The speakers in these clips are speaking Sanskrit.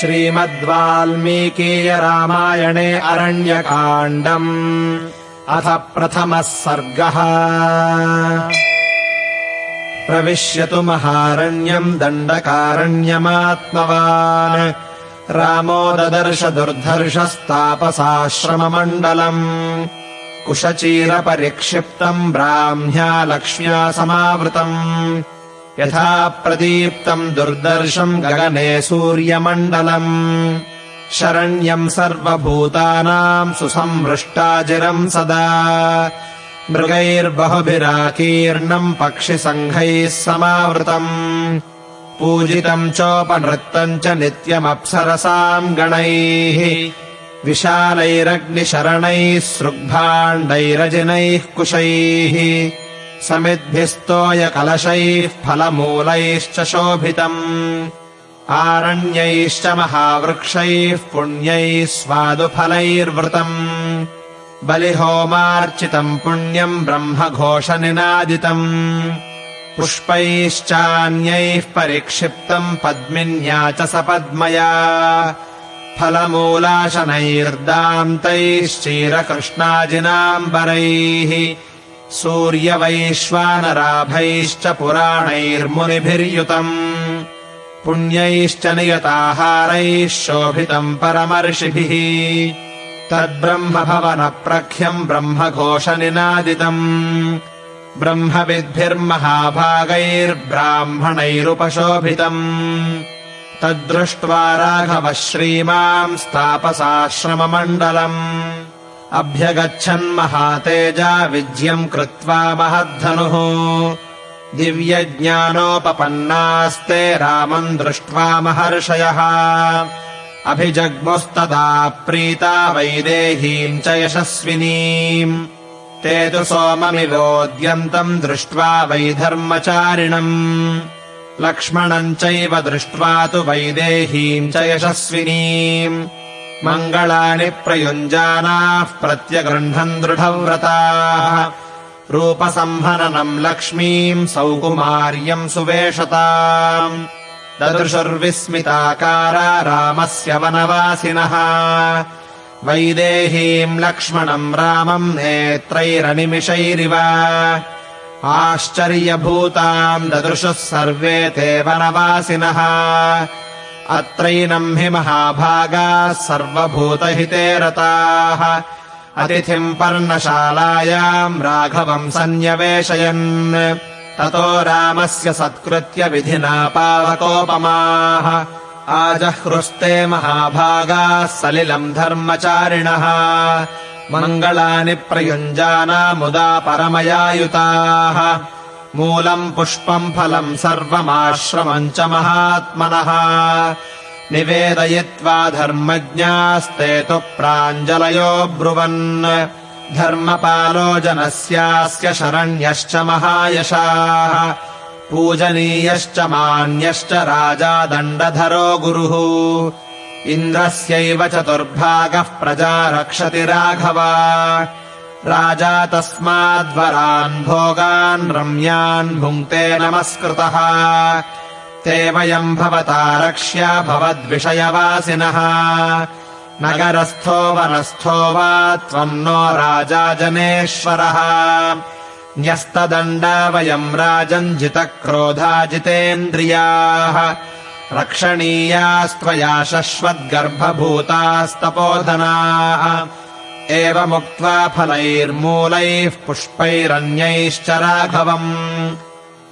श्रीमद्वाल्मीकीयरामायणे अरण्यकाण्डम् अथ प्रथमः सर्गः। प्रविश्यतु महारण्यम् दण्डकारण्यमात्मवान्। रामो ददर्श दुर्धर्षस्तापसाश्रममण्डलम्। कुशचीरपरिक्षिप्तम् ब्राह्म्या लक्ष्म्या समावृतम् यथा प्रदीप्तम् दुर्दर्शम् गगने सूर्यमण्डलम्। शरण्यम् सर्वभूतानाम् सुसंवृष्टाजिरम् सदा। मृगैर्बहुभिराकीर्णम् पक्षिसङ्घैः समावृतम्। पूजितम् चोपनृत्तम् च नित्यमप्सरसाम् गणैः। विशालैरग्निशरणैः सृग्भाण्डैरजिनैः कुशैः समिद्भिस्तोयकलशैः फलमूलैश्च शोभितम्। आरण्यैश्च महावृक्षैः पुण्यैः स्वादुफलैर्वृतम्। बलिहोमार्चितम् पुण्यम् ब्रह्मघोषनिनादितम्। पुष्पैश्चान्यैः परिक्षिप्तम् पद्मिन्या च सपद्मया। फलमूलाशनैर्दान्तैश्चीरकृष्णाजिनाम्बरैः सूर्यवैश्वानराभैश्च पुराणैर्मुनिभिर्युतम्। पुण्यैश्च नियताहारैः शोभितम् परमर्षिभिः। तद्ब्रह्मभवनप्रख्यम् ब्रह्मघोषनिनादितम्। ब्रह्मविद्भिर्महाभागैर्ब्राह्मणैरुपशोभितम्। तद्दृष्ट्वा राघवः श्रीमाम् स्तापसाश्रममण्डलम् अभ्यगच्छन्महातेजा विज्यम् कृत्वा महद्धनुः। दिव्यज्ञानोपपन्नास्ते रामम् दृष्ट्वा महर्षयः। अभिजग्मुस्तदा प्रीता वैदेहीम् च यशस्विनीम्। ते तु सोममिवोद्यन्तम् दृष्ट्वा वैधर्मचारिणम्। लक्ष्मणम् चैव दृष्ट्वा तु वैदेहीम् च यशस्विनीम् मङ्गलानि प्रयुञ्जानाः प्रत्यगृह्णन् दृढव्रताः। रूपसंहननम् लक्ष्मीम् सौकुमार्यम् सुवेशताम्। ददृशुर्विस्मिताकारा रामस्य वनवासिनः। वैदेहीम् लक्ष्मणम् रामम् नेत्रैरनिमिषैरिव। आश्चर्यभूताम् ददृशुः सर्वे ते वनवासिनः अत्रैनम् हि महाभागाः सर्वभूतहिते रताः। अतिथिम् पर्णशालायाम् राघवम् सन्न्यवेशयन् ततो रामस्य सत्कृत्य विधिना पावकोपमाः। आजह्रुस्ते महाभागाः सलिलम् धर्मचारिणः। मङ्गलानि प्रयुञ्जानामुदा परमयायुताः मूलम् पुष्पम् फलम् सर्वमाश्रमम् च महात्मनः। निवेदयित्वा धर्मज्ञास्ते तु प्राञ्जलयो ब्रुवन्। धर्मपालो जनस्यास्य शरण्यश्च महायशाः। पूजनीयश्च मान्यश्च राजा दण्डधरो गुरुः। इन्द्रस्यैव चतुर्भागः प्रजा रक्षति राघव राजा तस्माद्वरान् भोगान् रम्यान् भुङ्क्ते नमस्कृतः। ते वयम् भवता रक्ष्या भवद्विषयवासिनः। नगरस्थो वनस्थो वा त्वम् नो राजा जनेश्वरः। न्यस्तदण्डा वयम् राजम् जितक्रोधा जितेन्द्रियाः रक्षणीयास्त्वया शश्वद्गर्भभूतास्तपोधनाः एवमुक्त्वा फलैर्मूलैः पुष्पैरन्यैश्च राघवम्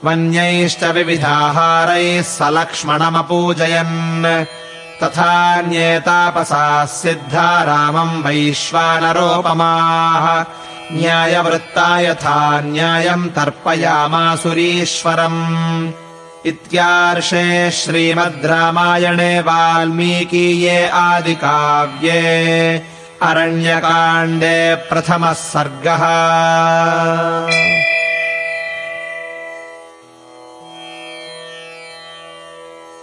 वन्यैश्च विविधाहारैः स लक्ष्मणमपूजयन् तथान्येतापसाः सिद्धा रामम् वैश्वानरोपमाः। न्यायवृत्ता यथा न्यायम् तर्पयामासुरीश्वरम्। इत्यार्षे श्रीमद् रामायणे वाल्मीकीये आदिकाव्ये अरण्यकाण्डे प्रथमः सर्गः